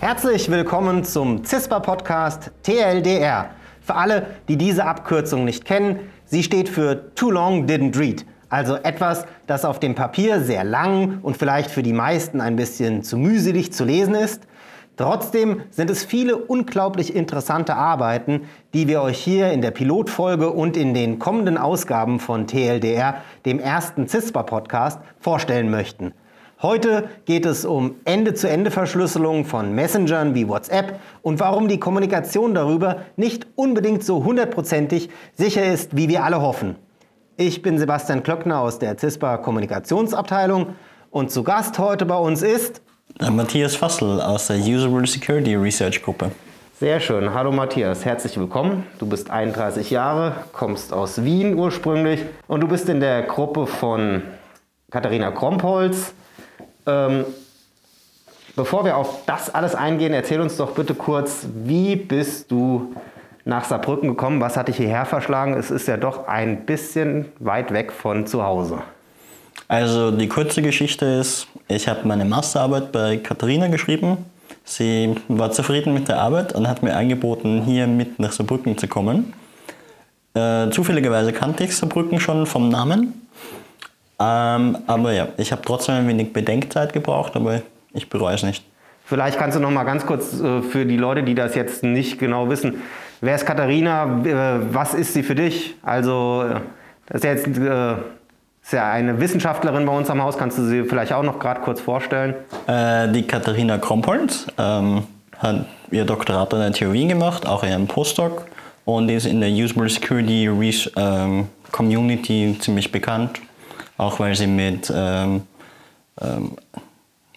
Herzlich willkommen zum CISPA-Podcast TLDR. Für alle, die diese Abkürzung nicht kennen, sie steht für Too Long Didn't Read. Also etwas, das auf dem Papier sehr lang und vielleicht für die meisten ein bisschen zu mühselig zu lesen ist. Trotzdem sind es viele unglaublich interessante Arbeiten, die wir euch hier in der Pilotfolge und in den kommenden Ausgaben von TLDR, dem ersten CISPA-Podcast, vorstellen möchten. Heute geht es um Ende-zu-Ende-Verschlüsselung von Messengern wie WhatsApp und warum die Kommunikation darüber nicht unbedingt so hundertprozentig sicher ist, wie wir alle hoffen. Ich bin Sebastian Klöckner aus der CISPA Kommunikationsabteilung und zu Gast heute bei uns ist Matthias Fassel aus der Usable Security Research Gruppe. Sehr schön. Hallo Matthias, herzlich willkommen. Du bist 31 Jahre, kommst aus Wien ursprünglich und du bist in der Gruppe von Katharina Krompholz, ähm, bevor wir auf das alles eingehen, erzähl uns doch bitte kurz, wie bist du nach Saarbrücken gekommen? Was hat dich hierher verschlagen? Es ist ja doch ein bisschen weit weg von zu Hause. Also die kurze Geschichte ist, ich habe meine Masterarbeit bei Katharina geschrieben. Sie war zufrieden mit der Arbeit und hat mir angeboten, hier mit nach Saarbrücken zu kommen. Äh, zufälligerweise kannte ich Saarbrücken schon vom Namen ähm, aber ja, ich habe trotzdem ein wenig Bedenkzeit gebraucht, aber ich bereue es nicht. Vielleicht kannst du noch mal ganz kurz äh, für die Leute, die das jetzt nicht genau wissen, wer ist Katharina, äh, was ist sie für dich? Also, äh, das ist jetzt ist ja eine Wissenschaftlerin bei uns am Haus. Kannst du sie vielleicht auch noch gerade kurz vorstellen? Äh, die Katharina Krompold ähm, hat ihr Doktorat an der Theorie gemacht, auch ihren Postdoc und ist in der Usable Security ähm, Community ziemlich bekannt auch weil sie mit ähm, ähm,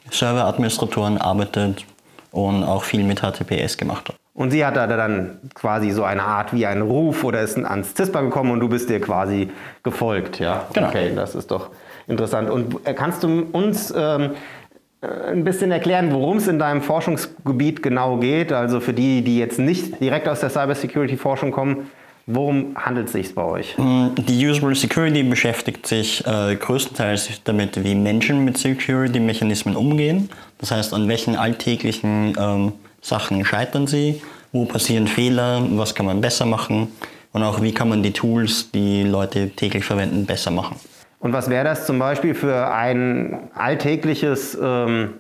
Serveradministratoren arbeitet und auch viel mit HTTPS gemacht hat. Und sie hat da dann quasi so eine Art wie einen Ruf oder ist ans CISPA gekommen und du bist dir quasi gefolgt, ja? Genau. Okay, das ist doch interessant. Und äh, kannst du uns ähm, äh, ein bisschen erklären, worum es in deinem Forschungsgebiet genau geht? Also für die, die jetzt nicht direkt aus der Cybersecurity-Forschung kommen, Worum handelt es sich bei euch? Mm, die Usable Security beschäftigt sich äh, größtenteils damit, wie Menschen mit Security-Mechanismen umgehen. Das heißt, an welchen alltäglichen ähm, Sachen scheitern sie, wo passieren Fehler, was kann man besser machen und auch wie kann man die Tools, die Leute täglich verwenden, besser machen. Und was wäre das zum Beispiel für ein alltägliches ähm,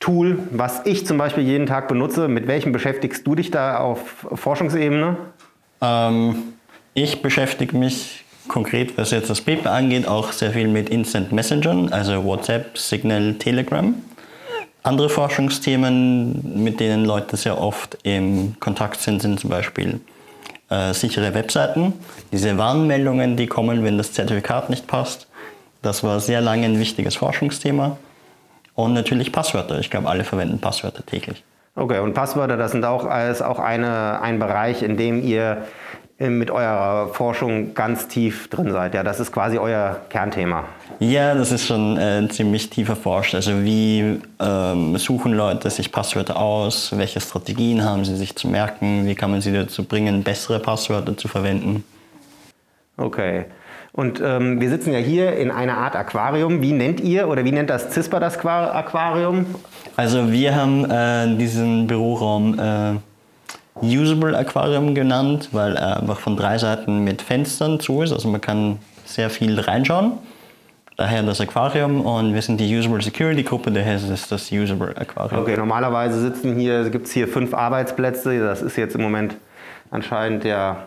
Tool, was ich zum Beispiel jeden Tag benutze? Mit welchem beschäftigst du dich da auf Forschungsebene? Ähm, ich beschäftige mich konkret, was jetzt das Paper angeht, auch sehr viel mit Instant Messengern, also WhatsApp, Signal, Telegram. Andere Forschungsthemen, mit denen Leute sehr oft im Kontakt sind, sind zum Beispiel äh, sichere Webseiten. Diese Warnmeldungen, die kommen, wenn das Zertifikat nicht passt. Das war sehr lange ein wichtiges Forschungsthema. Und natürlich Passwörter. Ich glaube, alle verwenden Passwörter täglich. Okay, und Passwörter, das sind auch, ist auch eine, ein Bereich, in dem ihr mit eurer Forschung ganz tief drin seid. Ja, das ist quasi euer Kernthema. Ja, das ist schon äh, ziemlich tief erforscht. Also wie ähm, suchen Leute sich Passwörter aus? Welche Strategien haben sie sich zu merken? Wie kann man sie dazu bringen, bessere Passwörter zu verwenden? Okay. Und ähm, wir sitzen ja hier in einer Art Aquarium. Wie nennt ihr oder wie nennt das CISPA das Aquarium? Also wir haben äh, diesen Büroraum äh, Usable Aquarium genannt, weil er einfach von drei Seiten mit Fenstern zu ist. Also man kann sehr viel reinschauen. Daher das Aquarium und wir sind die Usable Security Gruppe, daher ist es das Usable Aquarium. Okay, normalerweise sitzen hier, gibt es hier fünf Arbeitsplätze. Das ist jetzt im Moment anscheinend ja,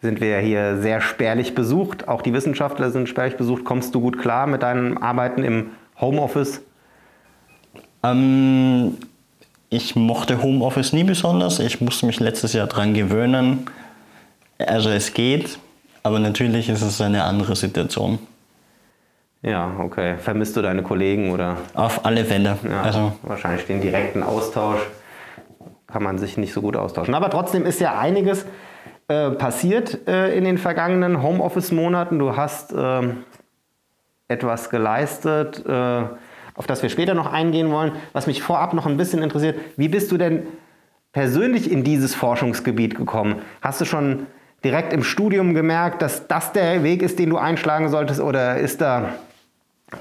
sind wir hier sehr spärlich besucht. Auch die Wissenschaftler sind spärlich besucht. Kommst du gut klar mit deinem Arbeiten im Homeoffice? Ähm, ich mochte Homeoffice nie besonders. Ich musste mich letztes Jahr daran gewöhnen. Also es geht, aber natürlich ist es eine andere Situation. Ja, okay. Vermisst du deine Kollegen oder? Auf alle Fälle. Ja, also wahrscheinlich den direkten Austausch kann man sich nicht so gut austauschen. Aber trotzdem ist ja einiges äh, passiert äh, in den vergangenen Homeoffice-Monaten. Du hast äh, etwas geleistet. Auf das wir später noch eingehen wollen. Was mich vorab noch ein bisschen interessiert, wie bist du denn persönlich in dieses Forschungsgebiet gekommen? Hast du schon direkt im Studium gemerkt, dass das der Weg ist, den du einschlagen solltest? Oder ist da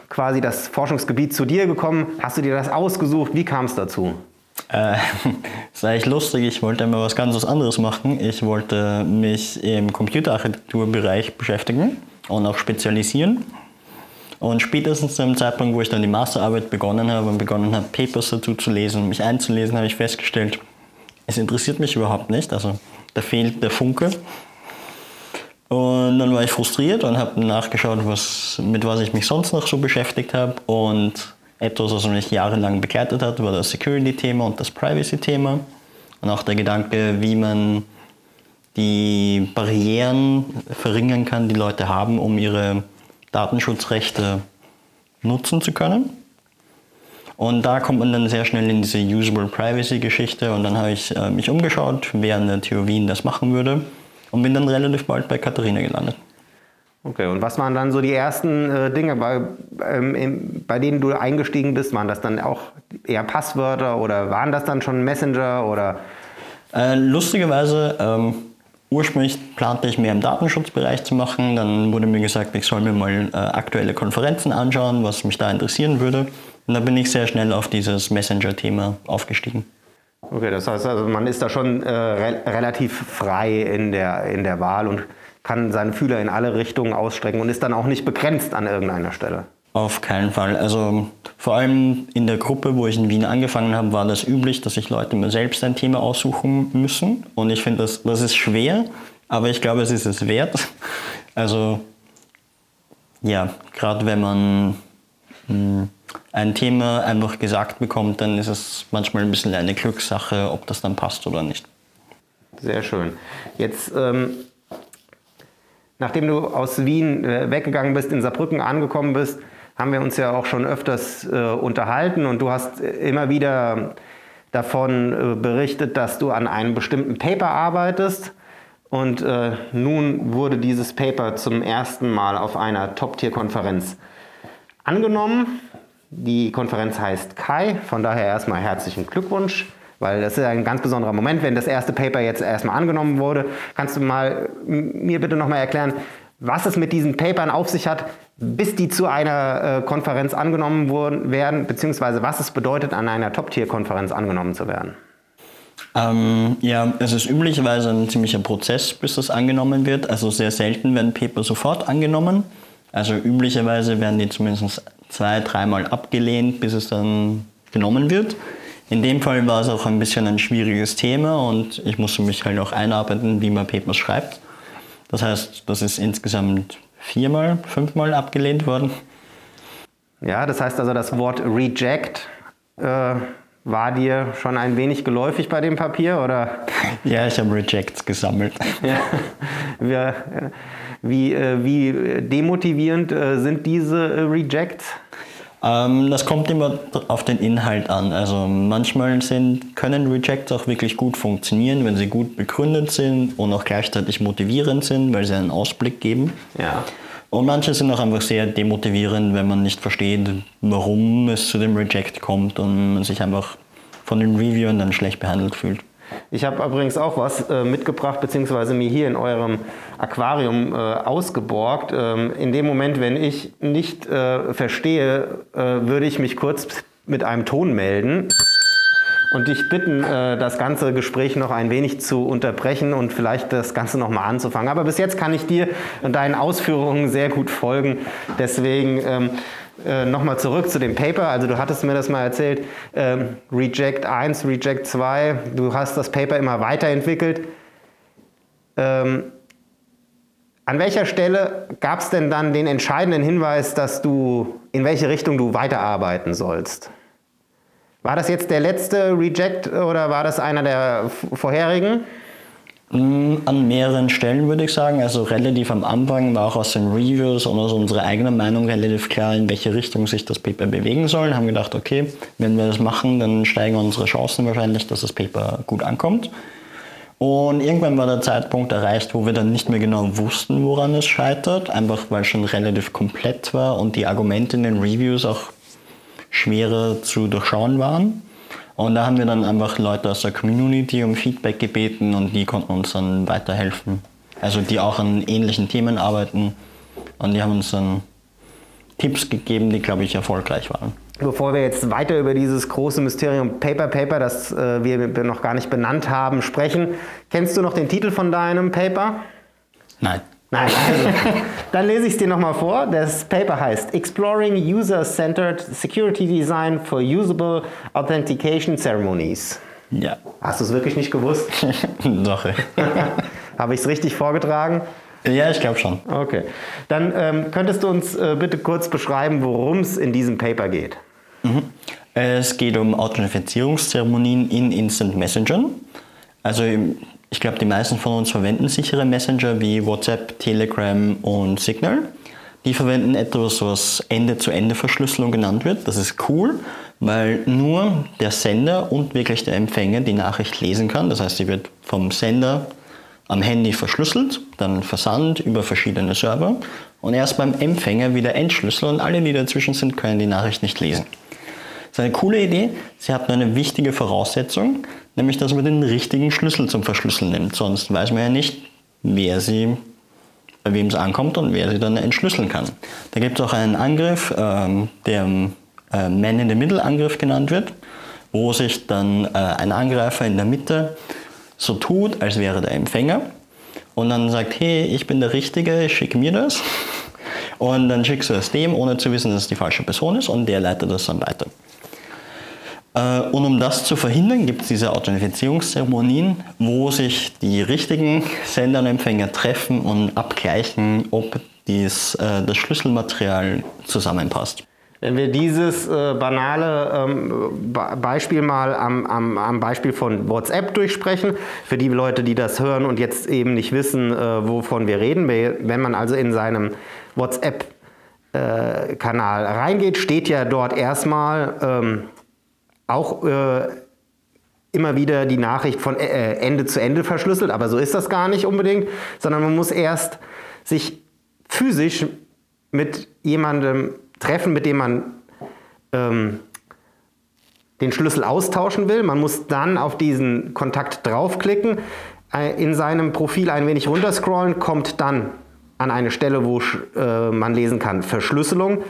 quasi das Forschungsgebiet zu dir gekommen? Hast du dir das ausgesucht? Wie kam es dazu? Äh, ist eigentlich lustig, ich wollte immer was ganz anderes machen. Ich wollte mich im Computerarchitekturbereich beschäftigen und auch spezialisieren. Und spätestens zum Zeitpunkt, wo ich dann die Masterarbeit begonnen habe und begonnen habe, Papers dazu zu lesen und mich einzulesen, habe ich festgestellt, es interessiert mich überhaupt nicht. Also da fehlt der Funke. Und dann war ich frustriert und habe nachgeschaut, was, mit was ich mich sonst noch so beschäftigt habe. Und etwas, was mich jahrelang begleitet hat, war das Security-Thema und das Privacy-Thema. Und auch der Gedanke, wie man die Barrieren verringern kann, die Leute haben, um ihre Datenschutzrechte nutzen zu können. Und da kommt man dann sehr schnell in diese Usable Privacy Geschichte und dann habe ich äh, mich umgeschaut, wer an der TU Wien das machen würde und bin dann relativ bald bei Katharina gelandet. Okay, und was waren dann so die ersten äh, Dinge, bei, ähm, in, bei denen du eingestiegen bist? Waren das dann auch eher Passwörter oder waren das dann schon Messenger oder? Äh, lustigerweise, ähm, ursprünglich plante ich mehr im Datenschutzbereich zu machen. Dann wurde mir gesagt, ich soll mir mal äh, aktuelle Konferenzen anschauen, was mich da interessieren würde. Und da bin ich sehr schnell auf dieses Messenger-Thema aufgestiegen. Okay, das heißt also, man ist da schon äh, re relativ frei in der, in der Wahl und kann seine Fühler in alle Richtungen ausstrecken und ist dann auch nicht begrenzt an irgendeiner Stelle. Auf keinen Fall. Also vor allem in der Gruppe, wo ich in Wien angefangen habe, war das üblich, dass sich Leute mir selbst ein Thema aussuchen müssen. Und ich finde, das, das ist schwer, aber ich glaube, es ist es wert. Also ja, gerade wenn man hm, ein Thema einfach gesagt bekommt, dann ist es manchmal ein bisschen eine Glückssache, ob das dann passt oder nicht. Sehr schön. Jetzt ähm Nachdem du aus Wien äh, weggegangen bist, in Saarbrücken angekommen bist, haben wir uns ja auch schon öfters äh, unterhalten und du hast äh, immer wieder davon äh, berichtet, dass du an einem bestimmten Paper arbeitest. Und äh, nun wurde dieses Paper zum ersten Mal auf einer Top-Tier-Konferenz angenommen. Die Konferenz heißt Kai, von daher erstmal herzlichen Glückwunsch. Weil das ist ein ganz besonderer Moment, wenn das erste Paper jetzt erstmal angenommen wurde. Kannst du mal mir bitte nochmal erklären, was es mit diesen Papern auf sich hat, bis die zu einer äh, Konferenz angenommen wurden, werden, beziehungsweise was es bedeutet, an einer Top-Tier-Konferenz angenommen zu werden? Ähm, ja, es ist üblicherweise ein ziemlicher Prozess, bis das angenommen wird. Also sehr selten werden Paper sofort angenommen. Also üblicherweise werden die zumindest zwei, dreimal abgelehnt, bis es dann genommen wird. In dem Fall war es auch ein bisschen ein schwieriges Thema und ich musste mich halt auch einarbeiten, wie man Papers schreibt. Das heißt, das ist insgesamt viermal, fünfmal abgelehnt worden. Ja, das heißt also, das Wort Reject äh, war dir schon ein wenig geläufig bei dem Papier, oder? Ja, ich habe Rejects gesammelt. Ja. Wie, wie, äh, wie demotivierend äh, sind diese äh, Rejects? Ähm, das kommt immer auf den Inhalt an. Also manchmal sind, können Rejects auch wirklich gut funktionieren, wenn sie gut begründet sind und auch gleichzeitig motivierend sind, weil sie einen Ausblick geben. Ja. Und manche sind auch einfach sehr demotivierend, wenn man nicht versteht, warum es zu dem Reject kommt und man sich einfach von den Reviewern dann schlecht behandelt fühlt. Ich habe übrigens auch was äh, mitgebracht, beziehungsweise mir hier in eurem Aquarium äh, ausgeborgt. Ähm, in dem Moment, wenn ich nicht äh, verstehe, äh, würde ich mich kurz mit einem Ton melden und dich bitten, äh, das ganze Gespräch noch ein wenig zu unterbrechen und vielleicht das Ganze nochmal anzufangen. Aber bis jetzt kann ich dir und deinen Ausführungen sehr gut folgen. Deswegen ähm, äh, nochmal zurück zu dem Paper. Also du hattest mir das mal erzählt, ähm, Reject 1, Reject 2, du hast das Paper immer weiterentwickelt. Ähm, an welcher Stelle gab es denn dann den entscheidenden Hinweis, dass du, in welche Richtung du weiterarbeiten sollst? War das jetzt der letzte Reject oder war das einer der vorherigen? An mehreren Stellen würde ich sagen. Also relativ am Anfang war auch aus den Reviews und aus unserer eigenen Meinung relativ klar, in welche Richtung sich das Paper bewegen soll. Haben gedacht, okay, wenn wir das machen, dann steigen unsere Chancen wahrscheinlich, dass das Paper gut ankommt. Und irgendwann war der Zeitpunkt erreicht, wo wir dann nicht mehr genau wussten, woran es scheitert, einfach weil es schon relativ komplett war und die Argumente in den Reviews auch schwerer zu durchschauen waren. Und da haben wir dann einfach Leute aus der Community um Feedback gebeten und die konnten uns dann weiterhelfen. also die auch an ähnlichen Themen arbeiten. Und die haben uns dann Tipps gegeben, die, glaube ich, erfolgreich waren. Bevor wir jetzt weiter über dieses große Mysterium Paper Paper, das äh, wir noch gar nicht benannt haben, sprechen, kennst du noch den Titel von deinem Paper? Nein. Nein, also, dann lese ich es dir nochmal vor. Das Paper heißt Exploring User-Centered Security Design for Usable Authentication Ceremonies. Ja. Hast du es wirklich nicht gewusst? Doch. Habe ich es richtig vorgetragen? Ja, ich glaube schon. Okay. Dann ähm, könntest du uns äh, bitte kurz beschreiben, worum es in diesem Paper geht. Mhm. Es geht um Authentifizierungszeremonien in Instant Messagern. Also ich glaube, die meisten von uns verwenden sichere Messenger wie WhatsApp, Telegram und Signal. Die verwenden etwas, was Ende-zu-Ende-Verschlüsselung genannt wird. Das ist cool, weil nur der Sender und wirklich der Empfänger die Nachricht lesen kann. Das heißt, sie wird vom Sender am Handy verschlüsselt, dann versandt über verschiedene Server und erst beim Empfänger wieder entschlüsselt und alle, die dazwischen sind, können die Nachricht nicht lesen. Das ist eine coole Idee. Sie hat nur eine wichtige Voraussetzung, nämlich dass man den richtigen Schlüssel zum Verschlüsseln nimmt. Sonst weiß man ja nicht, wer sie, bei wem es ankommt und wer sie dann entschlüsseln kann. Da gibt es auch einen Angriff, ähm, der äh, Man-in-the-Middle-Angriff genannt wird, wo sich dann äh, ein Angreifer in der Mitte so tut, als wäre der Empfänger und dann sagt, hey, ich bin der Richtige, schick mir das. Und dann schickst du es dem, ohne zu wissen, dass es die falsche Person ist und der leitet das dann weiter. Äh, und um das zu verhindern, gibt es diese Authentifizierungszeremonien, wo sich die richtigen Sender und Empfänger treffen und abgleichen, ob dies, äh, das Schlüsselmaterial zusammenpasst. Wenn wir dieses äh, banale ähm, Beispiel mal am, am, am, Beispiel von WhatsApp durchsprechen, für die Leute, die das hören und jetzt eben nicht wissen, äh, wovon wir reden, wenn man also in seinem WhatsApp-Kanal äh, reingeht, steht ja dort erstmal ähm, auch äh, immer wieder die Nachricht von äh, Ende zu Ende verschlüsselt, aber so ist das gar nicht unbedingt, sondern man muss erst sich physisch mit jemandem treffen, mit dem man ähm, den Schlüssel austauschen will. Man muss dann auf diesen Kontakt draufklicken, äh, in seinem Profil ein wenig runterscrollen, kommt dann an eine Stelle, wo äh, man lesen kann Verschlüsselung.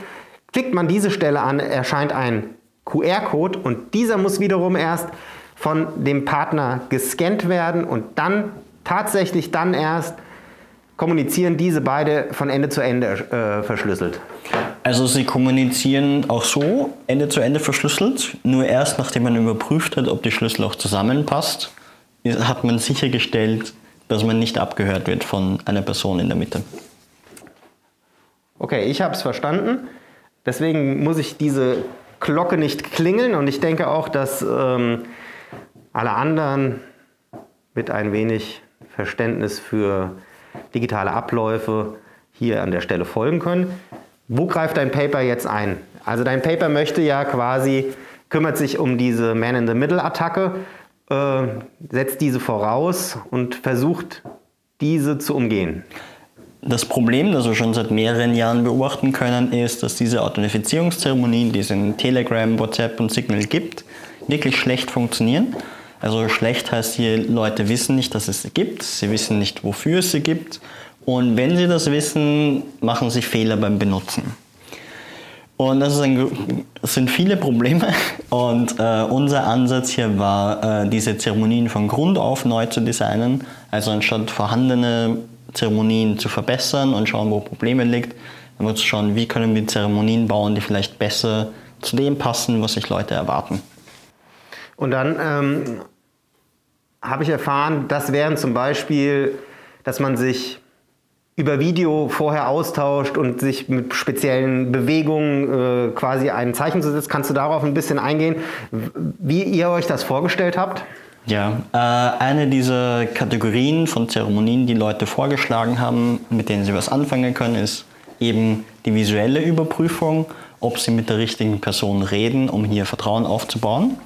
Klickt man diese Stelle an, erscheint ein QR-Code und dieser muss wiederum erst von dem Partner gescannt werden und dann tatsächlich dann erst kommunizieren diese beide von Ende zu Ende äh, verschlüsselt. Also sie kommunizieren auch so Ende zu Ende verschlüsselt, nur erst nachdem man überprüft hat, ob die Schlüssel auch zusammenpasst, hat man sichergestellt, dass man nicht abgehört wird von einer Person in der Mitte. Okay, ich habe es verstanden. Deswegen muss ich diese Glocke nicht klingeln und ich denke auch, dass ähm, alle anderen mit ein wenig Verständnis für digitale Abläufe hier an der Stelle folgen können. Wo greift dein Paper jetzt ein? Also dein Paper möchte ja quasi, kümmert sich um diese Man-in-the-Middle-Attacke, äh, setzt diese voraus und versucht, diese zu umgehen. Das Problem, das wir schon seit mehreren Jahren beobachten können, ist, dass diese Authentifizierungszeremonien, die es in Telegram, WhatsApp und Signal gibt, wirklich schlecht funktionieren. Also schlecht heißt hier, Leute wissen nicht, dass es sie gibt, sie wissen nicht, wofür es sie gibt und wenn sie das wissen, machen sie Fehler beim Benutzen. Und das, ein, das sind viele Probleme und äh, unser Ansatz hier war, äh, diese Zeremonien von Grund auf neu zu designen, also anstatt vorhandene Zeremonien zu verbessern und schauen, wo Probleme liegt. Dann wird zu schauen, wie können wir Zeremonien bauen, die vielleicht besser zu dem passen, was sich Leute erwarten. Und dann ähm, habe ich erfahren, das wären zum Beispiel, dass man sich über Video vorher austauscht und sich mit speziellen Bewegungen äh, quasi ein Zeichen zu setzen. Kannst du darauf ein bisschen eingehen, wie ihr euch das vorgestellt habt? Ja, äh, eine dieser Kategorien von Zeremonien, die Leute vorgeschlagen haben, mit denen sie was anfangen können, ist eben die visuelle Überprüfung, ob sie mit der richtigen Person reden, um hier Vertrauen aufzubauen.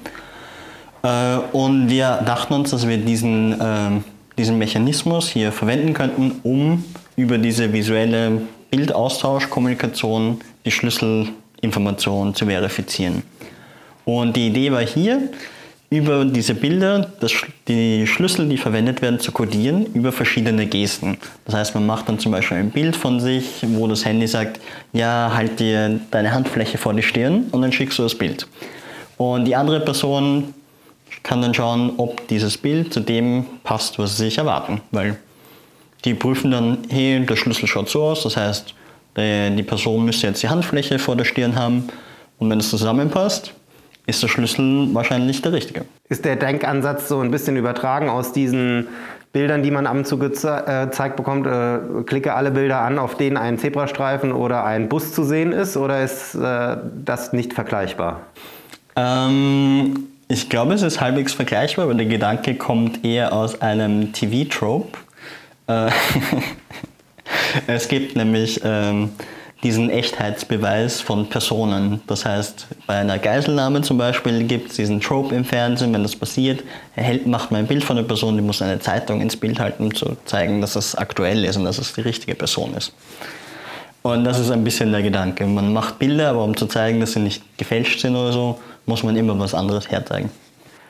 Äh, und wir dachten uns, dass wir diesen, äh, diesen Mechanismus hier verwenden könnten, um über diese visuelle Bildaustauschkommunikation die Schlüsselinformation zu verifizieren. Und die Idee war hier, über diese Bilder das, die Schlüssel, die verwendet werden, zu codieren über verschiedene Gesten. Das heißt, man macht dann zum Beispiel ein Bild von sich, wo das Handy sagt, ja, halt dir deine Handfläche vor die Stirn und dann schickst du das Bild. Und die andere Person kann dann schauen, ob dieses Bild zu dem passt, was sie sich erwarten. Weil die prüfen dann, hey, der Schlüssel schaut so aus, das heißt, die Person müsste jetzt die Handfläche vor der Stirn haben und wenn es zusammenpasst, ist der Schlüssel wahrscheinlich der richtige. Ist der Denkansatz so ein bisschen übertragen aus diesen Bildern, die man ab und zu gezeigt äh, bekommt? Äh, klicke alle Bilder an, auf denen ein Zebrastreifen oder ein Bus zu sehen ist, oder ist äh, das nicht vergleichbar? Ähm, ich glaube, es ist halbwegs vergleichbar, aber der Gedanke kommt eher aus einem TV-Trope. Äh, es gibt nämlich ähm, diesen Echtheitsbeweis von Personen. Das heißt, bei einer Geiselnahme zum Beispiel gibt es diesen Trope im Fernsehen, wenn das passiert, erhält, macht man ein Bild von der Person, die muss eine Zeitung ins Bild halten, um zu zeigen, dass es aktuell ist und dass es die richtige Person ist. Und das ist ein bisschen der Gedanke. Man macht Bilder, aber um zu zeigen, dass sie nicht gefälscht sind oder so, muss man immer was anderes herzeigen.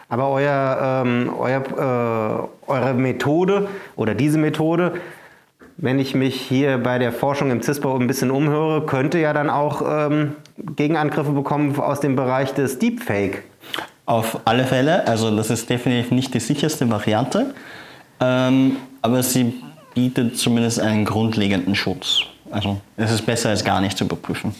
Aber euer, ähm, euer, äh, eure Methode oder diese Methode wenn ich mich hier bei der Forschung im CISPA ein bisschen umhöre, könnte ja dann auch ähm, Gegenangriffe bekommen aus dem Bereich des Deepfake. Auf alle Fälle, also das ist definitiv nicht die sicherste Variante, ähm, aber sie bietet zumindest einen grundlegenden Schutz. Also es ist besser als gar nicht zu überprüfen.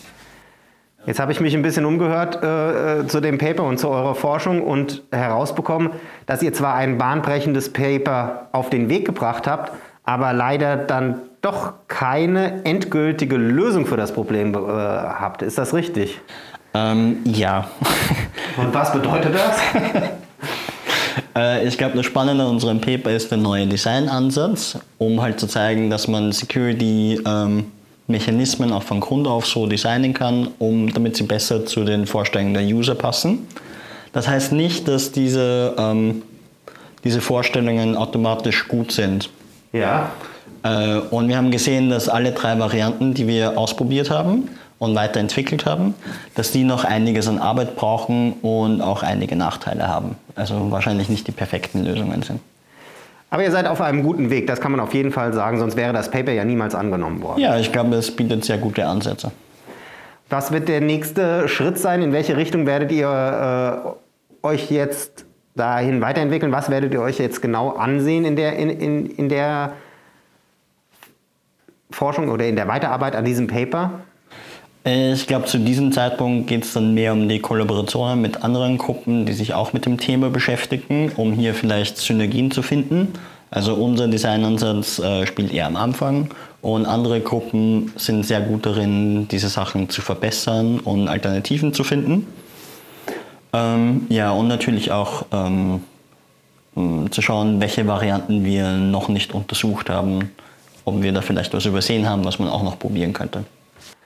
Jetzt habe ich mich ein bisschen umgehört äh, äh zu dem Paper und zu eurer Forschung und herausbekommen, dass ihr zwar ein bahnbrechendes Paper auf den Weg gebracht habt, aber leider dann doch keine endgültige Lösung für das Problem äh, habt. Ist das richtig? Ähm, ja. Und was bedeutet das? Äh, ich glaube, das Spannende an unserem Paper ist der neue Designansatz, um halt zu zeigen, dass man Security-Mechanismen ähm, auch von Grund auf so designen kann, um, damit sie besser zu den Vorstellungen der User passen. Das heißt nicht, dass diese, ähm, diese Vorstellungen automatisch gut sind. Ja. Äh, und wir haben gesehen, dass alle drei Varianten, die wir ausprobiert haben und weiterentwickelt haben, dass die noch einiges an Arbeit brauchen und auch einige Nachteile haben. Also wahrscheinlich nicht die perfekten Lösungen sind. Aber ihr seid auf einem guten Weg, das kann man auf jeden Fall sagen, sonst wäre das Paper ja niemals angenommen worden. Ja, ich glaube, es bietet sehr gute Ansätze. Was wird der nächste Schritt sein? In welche Richtung werdet ihr äh, euch jetzt dahin weiterentwickeln? Was werdet ihr euch jetzt genau ansehen in der, in, in, in der Forschung oder in der Weiterarbeit an diesem Paper? Ich glaube, zu diesem Zeitpunkt geht es dann mehr um die Kollaboration mit anderen Gruppen, die sich auch mit dem Thema beschäftigen, um hier vielleicht Synergien zu finden. Also unser Designansatz äh, spielt eher am Anfang und andere Gruppen sind sehr gut darin, diese Sachen zu verbessern und Alternativen zu finden. Ähm, ja, und natürlich auch ähm, zu schauen, welche Varianten wir noch nicht untersucht haben, ob wir da vielleicht was übersehen haben, was man auch noch probieren könnte.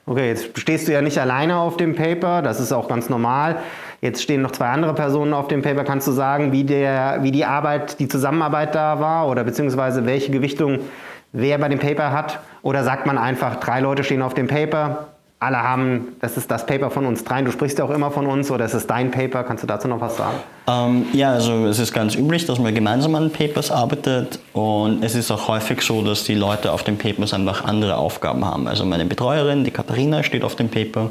Okay, jetzt stehst du ja nicht alleine auf dem Paper, das ist auch ganz normal. Jetzt stehen noch zwei andere Personen auf dem Paper. Kannst du sagen, wie, der, wie die Arbeit, die Zusammenarbeit da war oder beziehungsweise welche Gewichtung wer bei dem Paper hat? Oder sagt man einfach, drei Leute stehen auf dem Paper, alle haben, das ist das Paper von uns dreien, du sprichst ja auch immer von uns oder ist es dein Paper? Kannst du dazu noch was sagen? Ähm, ja, also es ist ganz üblich, dass man gemeinsam an Papers arbeitet und es ist auch häufig so, dass die Leute auf den Papers einfach andere Aufgaben haben. Also meine Betreuerin, die Katharina, steht auf dem Paper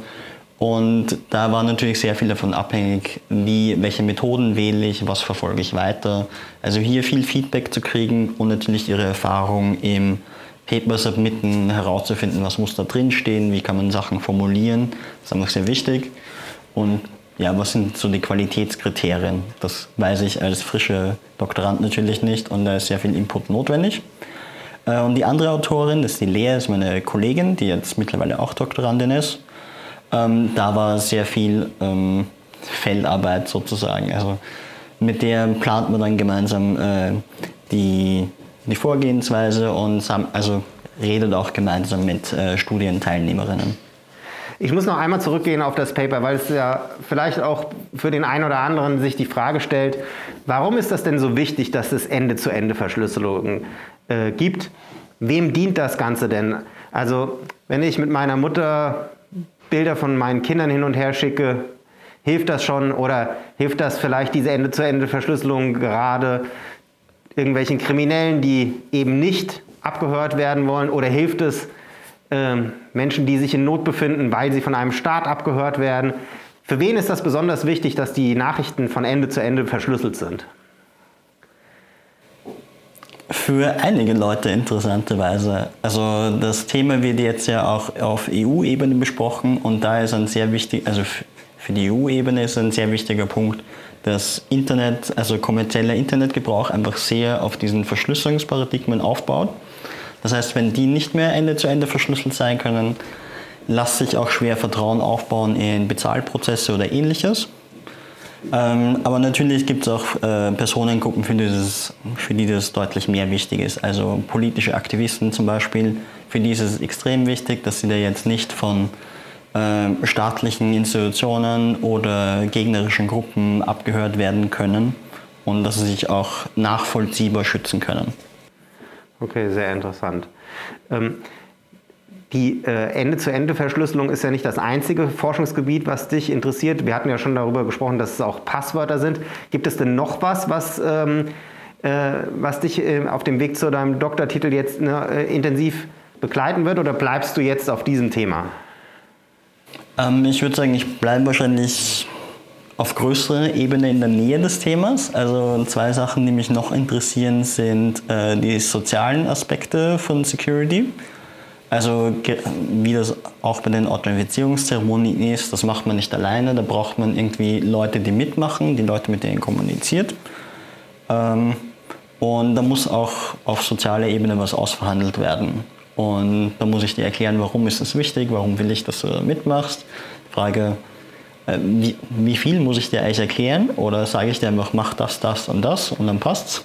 und da war natürlich sehr viel davon abhängig, wie, welche Methoden wähle ich, was verfolge ich weiter. Also hier viel Feedback zu kriegen und natürlich ihre Erfahrung im Paper submitten, herauszufinden, was muss da drin stehen, wie kann man Sachen formulieren. Das ist einfach sehr wichtig. Und ja, was sind so die Qualitätskriterien? Das weiß ich als frischer Doktorand natürlich nicht und da ist sehr viel Input notwendig. Äh, und die andere Autorin, das ist die Lea, ist meine Kollegin, die jetzt mittlerweile auch Doktorandin ist. Ähm, da war sehr viel ähm, Feldarbeit sozusagen. Also mit der plant man dann gemeinsam äh, die die Vorgehensweise und also redet auch gemeinsam mit äh, Studienteilnehmerinnen. Ich muss noch einmal zurückgehen auf das Paper, weil es ja vielleicht auch für den einen oder anderen sich die Frage stellt, warum ist das denn so wichtig, dass es Ende-zu-Ende-Verschlüsselung äh, gibt? Wem dient das Ganze denn? Also wenn ich mit meiner Mutter Bilder von meinen Kindern hin und her schicke, Hilft das schon oder hilft das vielleicht diese Ende-zu-Ende-Verschlüsselung gerade irgendwelchen Kriminellen, die eben nicht abgehört werden wollen? Oder hilft es äh, Menschen, die sich in Not befinden, weil sie von einem Staat abgehört werden? Für wen ist das besonders wichtig, dass die Nachrichten von Ende zu Ende verschlüsselt sind? Für einige Leute interessanterweise. Also das Thema wird jetzt ja auch auf EU-Ebene besprochen und da ist ein sehr wichtig, also für die EU-Ebene ist ein sehr wichtiger Punkt, dass Internet, also kommerzieller Internetgebrauch einfach sehr auf diesen Verschlüsselungsparadigmen aufbaut. Das heißt, wenn die nicht mehr Ende zu Ende verschlüsselt sein können, lässt sich auch schwer Vertrauen aufbauen in Bezahlprozesse oder ähnliches. Ähm, aber natürlich gibt es auch äh, Personengruppen, für, dieses, für die das deutlich mehr wichtig ist. Also politische Aktivisten zum Beispiel, für die ist es extrem wichtig, dass sie da jetzt nicht von äh, staatlichen Institutionen oder gegnerischen Gruppen abgehört werden können und dass sie sich auch nachvollziehbar schützen können. Okay, sehr interessant. Ähm, die äh, Ende-zu-Ende-Verschlüsselung ist ja nicht das einzige Forschungsgebiet, was dich interessiert. Wir hatten ja schon darüber gesprochen, dass es auch Passwörter sind. Gibt es denn noch was, was, ähm, äh, was dich äh, auf dem Weg zu deinem Doktortitel jetzt ne, äh, intensiv begleiten wird oder bleibst du jetzt auf diesem Thema? Ähm, ich würde sagen, ich bleibe wahrscheinlich auf größerer Ebene in der Nähe des Themas. Also zwei Sachen, die mich noch interessieren, sind äh, die sozialen Aspekte von Security. Also wie das auch bei den Authentifizierungszeremonien ist, das macht man nicht alleine, da braucht man irgendwie Leute, die mitmachen, die Leute, mit denen kommuniziert. Ähm, und da muss auch auf sozialer Ebene was ausverhandelt werden. Und da muss ich dir erklären, warum ist das wichtig, warum will ich, dass du mitmachst. Frage, äh, wie, wie, viel muss ich dir eigentlich erklären? Oder sage ich dir einfach, mach das, das und das und dann passt's.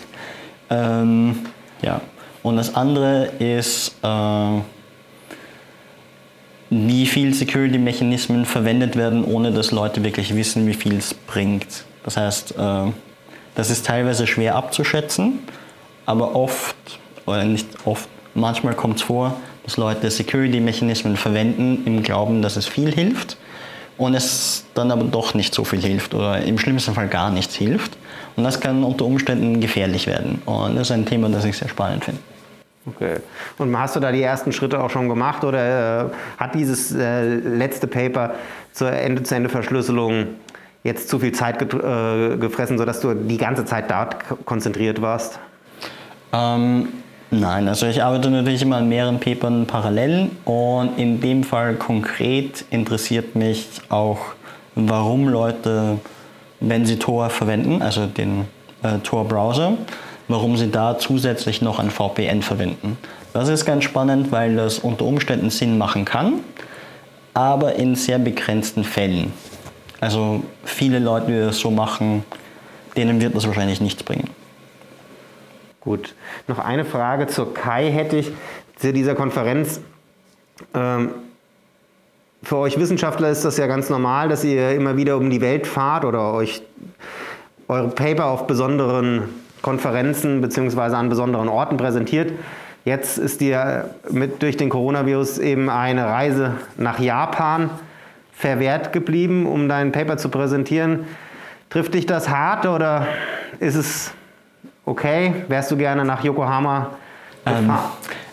ähm, ja. Und das andere ist, äh, wie viel Security-Mechanismen verwendet werden, ohne dass Leute wirklich wissen, wie viel es bringt. Das heißt, äh, das ist teilweise schwer abzuschätzen, aber oft, oder nicht oft, Manchmal kommt es vor, dass Leute Security-Mechanismen verwenden im Glauben, dass es viel hilft und es dann aber doch nicht so viel hilft oder im schlimmsten Fall gar nichts hilft. Und das kann unter Umständen gefährlich werden. Und das ist ein Thema, das ich sehr spannend finde. Okay. Und hast du da die ersten Schritte auch schon gemacht oder äh, hat dieses äh, letzte Paper zur Ende-zu-Ende-Verschlüsselung jetzt zu viel Zeit get äh, gefressen, sodass du die ganze Zeit dort konzentriert warst? Ähm, Nein, also ich arbeite natürlich immer an mehreren Papern parallel und in dem Fall konkret interessiert mich auch, warum Leute, wenn sie Tor verwenden, also den äh, Tor-Browser, warum sie da zusätzlich noch ein VPN verwenden. Das ist ganz spannend, weil das unter Umständen Sinn machen kann, aber in sehr begrenzten Fällen. Also viele Leute, die das so machen, denen wird das wahrscheinlich nichts bringen. Gut, noch eine Frage zur Kai hätte ich zu dieser Konferenz. Ähm, für euch Wissenschaftler ist das ja ganz normal, dass ihr immer wieder um die Welt fahrt oder euch eure Paper auf besonderen Konferenzen bzw. an besonderen Orten präsentiert. Jetzt ist dir mit, durch den Coronavirus eben eine Reise nach Japan verwehrt geblieben, um dein Paper zu präsentieren. Trifft dich das hart oder ist es okay, wärst du gerne nach Yokohama gefahren?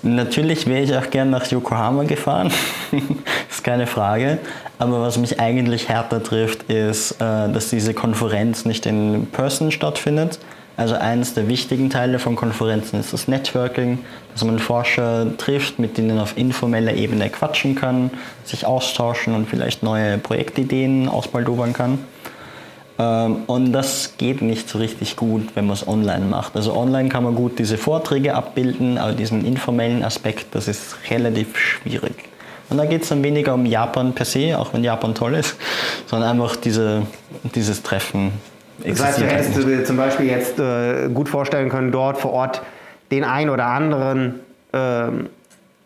Ähm, natürlich wäre ich auch gerne nach Yokohama gefahren, ist keine Frage. Aber was mich eigentlich härter trifft, ist, äh, dass diese Konferenz nicht in Person stattfindet. Also eines der wichtigen Teile von Konferenzen ist das Networking, dass man Forscher trifft, mit denen auf informeller Ebene quatschen kann, sich austauschen und vielleicht neue Projektideen ausbaldobern kann. Ähm, und das geht nicht so richtig gut, wenn man es online macht. Also online kann man gut diese Vorträge abbilden, aber diesen informellen Aspekt, das ist relativ schwierig. Und da geht es dann weniger um Japan per se, auch wenn Japan toll ist, sondern einfach diese, dieses Treffen. Das heißt, du hättest du dir zum Beispiel jetzt äh, gut vorstellen können, dort vor Ort den einen oder anderen äh,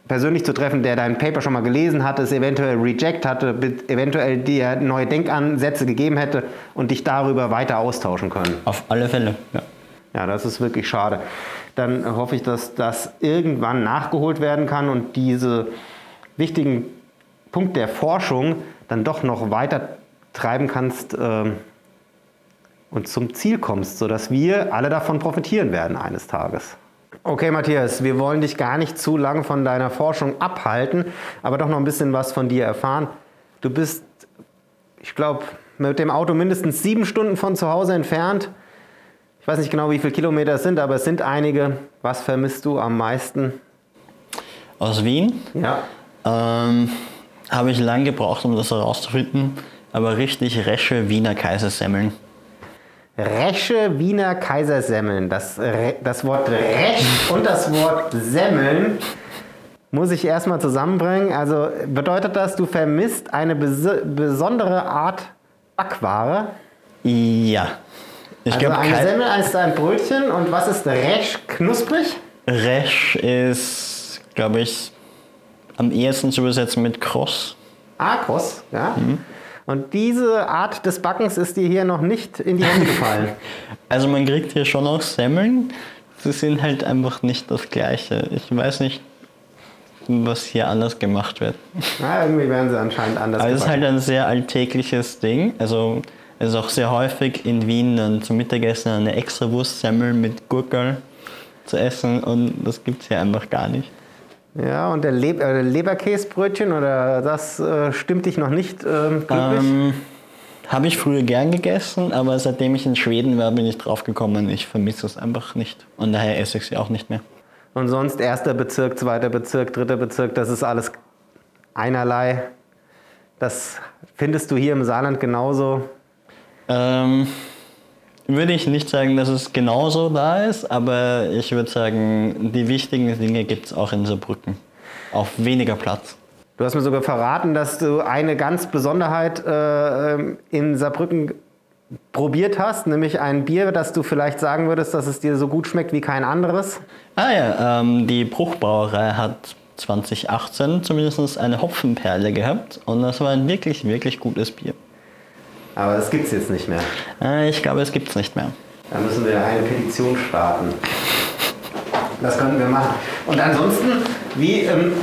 persönlich zu treffen, der dein Paper schon mal gelesen hatte, es eventuell reject hatte, eventuell dir neue Denkansätze gegeben hätte und dich darüber weiter austauschen können. Auf alle Fälle, ja. Ja, das ist wirklich schade. Dann hoffe ich, dass das irgendwann nachgeholt werden kann und diese wichtigen Punkt der Forschung dann doch noch weiter treiben kannst ähm, und zum Ziel kommst, sodass wir alle davon profitieren werden eines Tages. Okay, Matthias, wir wollen dich gar nicht zu lang von deiner Forschung abhalten, aber doch noch ein bisschen was von dir erfahren. Du bist, ich glaube, mit dem Auto mindestens sieben Stunden von zu Hause entfernt. Ich weiß nicht genau, wie viele Kilometer es sind, aber es sind einige. Was vermisst du am meisten? Aus Wien? Ja. Ähm, Habe ich lange gebraucht, um das herauszufinden, aber richtig resche Wiener Kaisersemmeln. Resche Wiener Kaisersemmeln. Das, das Wort Resch und das Wort Semmeln muss ich erstmal zusammenbringen. Also bedeutet das, du vermisst eine bes besondere Art Backware? Ja. Ich Also glaub, eine Semmel ist ein Brötchen und was ist Resch? Knusprig? Resch ist, glaube ich, am ehesten zu übersetzen mit Cross. Akros, ja. Und diese Art des Backens ist dir hier noch nicht in die Hände gefallen. Also man kriegt hier schon auch Semmeln. Sie sind halt einfach nicht das Gleiche. Ich weiß nicht, was hier anders gemacht wird. Na, irgendwie werden sie anscheinend anders Aber es ist halt ein sehr alltägliches Ding. Also es ist auch sehr häufig in Wien dann zum Mittagessen eine extra Wurstsemmel mit Gurkel zu essen und das gibt es hier einfach gar nicht. Ja, und der Le äh, Leberkäsbrötchen oder das äh, stimmt dich noch nicht ähm, glücklich? Ähm, Habe ich früher gern gegessen, aber seitdem ich in Schweden war, bin ich drauf gekommen, ich vermisse es einfach nicht. Und daher esse ich sie auch nicht mehr. Und sonst erster Bezirk, zweiter Bezirk, dritter Bezirk, das ist alles einerlei. Das findest du hier im Saarland genauso. Ähm, würde ich nicht sagen, dass es genauso da ist, aber ich würde sagen, die wichtigen Dinge gibt es auch in Saarbrücken. Auf weniger Platz. Du hast mir sogar verraten, dass du eine ganz Besonderheit äh, ähm, in Saarbrücken probiert hast, nämlich ein Bier, das du vielleicht sagen würdest, dass es dir so gut schmeckt wie kein anderes. Ah ja, ähm, die Bruchbrauerei hat 2018 zumindest eine Hopfenperle gehabt und das war ein wirklich, wirklich gutes Bier. Aber das gibt es jetzt nicht mehr. Äh, ich glaube, es gibt es nicht mehr. Da müssen wir eine Petition starten. Das könnten wir machen. Und ansonsten, wie, ähm,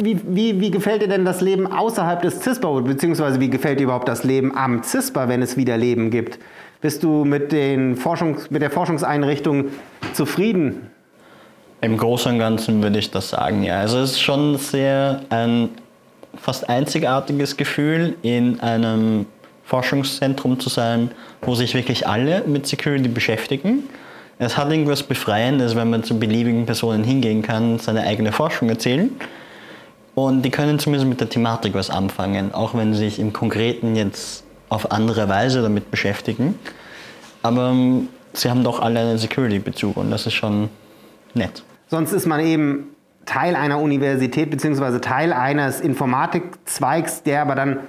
wie, wie, wie gefällt dir denn das Leben außerhalb des CISPA? Beziehungsweise wie gefällt dir überhaupt das Leben am CISPA, wenn es wieder Leben gibt? Bist du mit, den Forschungs-, mit der Forschungseinrichtung zufrieden? Im Großen und Ganzen würde ich das sagen, ja. Also es ist schon sehr ein fast einzigartiges Gefühl, in einem Forschungszentrum zu sein, wo sich wirklich alle mit Security beschäftigen. Es hat irgendwas Befreiendes, wenn man zu beliebigen Personen hingehen kann, seine eigene Forschung erzählen. Und die können zumindest mit der Thematik was anfangen, auch wenn sie sich im Konkreten jetzt auf andere Weise damit beschäftigen. Aber ähm, sie haben doch alle einen Security-Bezug und das ist schon nett. Sonst ist man eben Teil einer Universität beziehungsweise Teil eines Informatikzweigs, der aber dann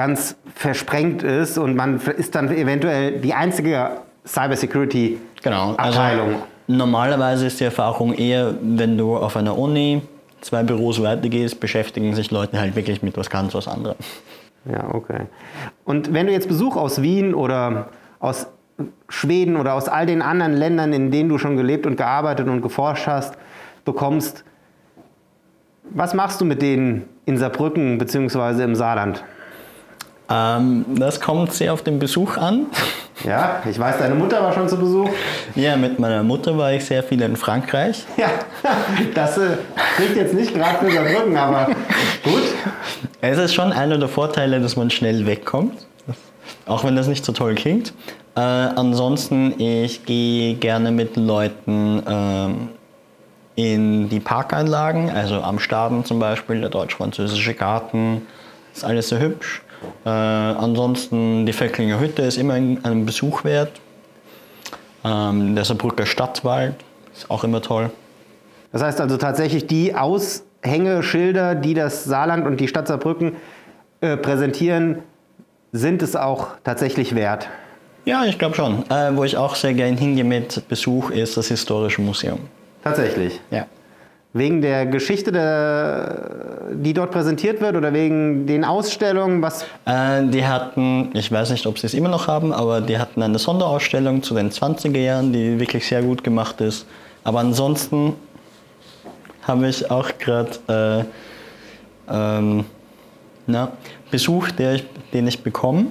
ganz versprengt ist und man ist dann eventuell die einzige Cybersecurity Genau. Abteilung. Also normalerweise ist die Erfahrung eher, wenn du auf einer Uni zwei Büros weitergehst, beschäftigen sich Leute halt wirklich mit was ganz was anderem. Ja, okay. Und wenn du jetzt Besuch aus Wien oder aus Schweden oder aus all den anderen Ländern, in denen du schon gelebt und gearbeitet und geforscht hast, bekommst, was machst du mit denen in Saarbrücken bzw. im Saarland? Ähm, das kommt sehr auf den Besuch an. Ja, ich weiß, deine Mutter war schon zu Besuch. Ja, mit meiner Mutter war ich sehr viel in Frankreich. Ja, das äh, jetzt nicht gerade für Saarbrücken, aber gut. Es ist schon einer der Vorteile, dass man schnell wegkommt, auch wenn das nicht so toll klingt. Äh, ansonsten, ich gehe gerne mit Leuten ähm, in die Parkanlagen, also am Staden zum Beispiel, der deutsch-französische Garten, ist alles sehr hübsch. Äh, ansonsten, die Vöcklinger Hütte ist immer ein, einen Besuch wert. Ähm, der Saarbrücker Stadtwald ist auch immer toll. Das heißt also tatsächlich die Aushängeschilder, die das Saarland und die Stadt Saarbrücken äh, präsentieren, sind es auch tatsächlich wert. Ja, ich glaube schon. Äh, wo ich auch sehr gerne hingehe mit Besuch, ist das Historische Museum. Tatsächlich. Ja. Wegen der Geschichte, der, die dort präsentiert wird oder wegen den Ausstellungen, was Äh, die hatten, ich weiß nicht, ob sie es immer noch haben, aber die hatten eine Sonderausstellung zu den 20er Jahren, die wirklich sehr gut gemacht ist. Aber ansonsten habe ich auch gerade äh, ähm, Besuch, der ich, den ich bekomme,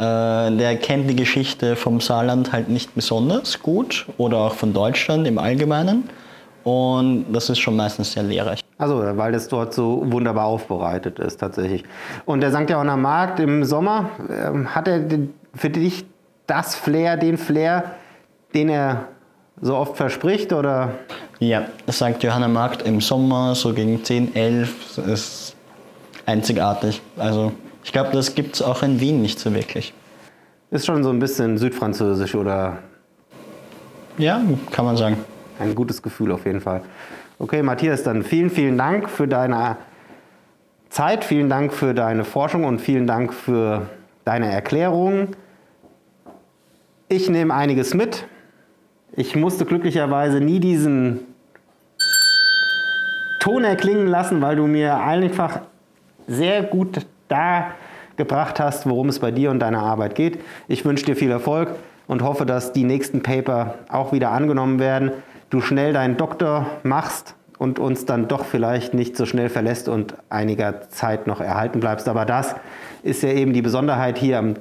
Äh, der kennt die Geschichte vom Saarland halt nicht besonders gut oder auch von Deutschland im Allgemeinen. Und das ist schon meistens sehr lehrreich. Also, weil das dort so wunderbar aufbereitet ist tatsächlich. Und der St. Johanna Markt im Sommer, äh, hat er für dich das Flair, den Flair, den er so oft verspricht? Oder? Ja, St. Johanna Markt im Sommer, so gegen 10, 11, ist einzigartig. Also ich glaube, das gibt es auch in Wien nicht so wirklich. Ist schon so ein bisschen südfranzösisch oder? Ja, kann man sagen. Ein gutes Gefühl auf jeden Fall. Okay, Matthias, dann vielen, vielen Dank für deine Zeit, vielen Dank für deine Forschung und vielen Dank für deine Erklärungen. Ich nehme einiges mit. Ich musste glücklicherweise nie diesen Ton erklingen lassen, weil du mir einfach sehr gut da gebracht hast, worum es bei dir und deiner Arbeit geht. Ich wünsche dir viel Erfolg und hoffe, dass die nächsten Paper auch wieder angenommen werden. Du schnell deinen Doktor machst und uns dann doch vielleicht nicht so schnell verlässt und einiger Zeit noch erhalten bleibst. Aber das ist ja eben die Besonderheit hier am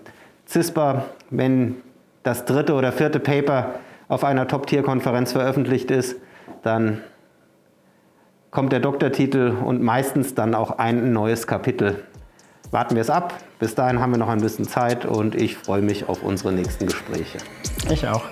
CISPA, wenn das dritte oder vierte Paper auf einer Top-Tier-Konferenz veröffentlicht ist, dann kommt der Doktortitel und meistens dann auch ein neues Kapitel warten wir es ab. Bis dahin haben wir noch ein bisschen Zeit und ich freue mich auf unsere nächsten Gespräche. Ich auch.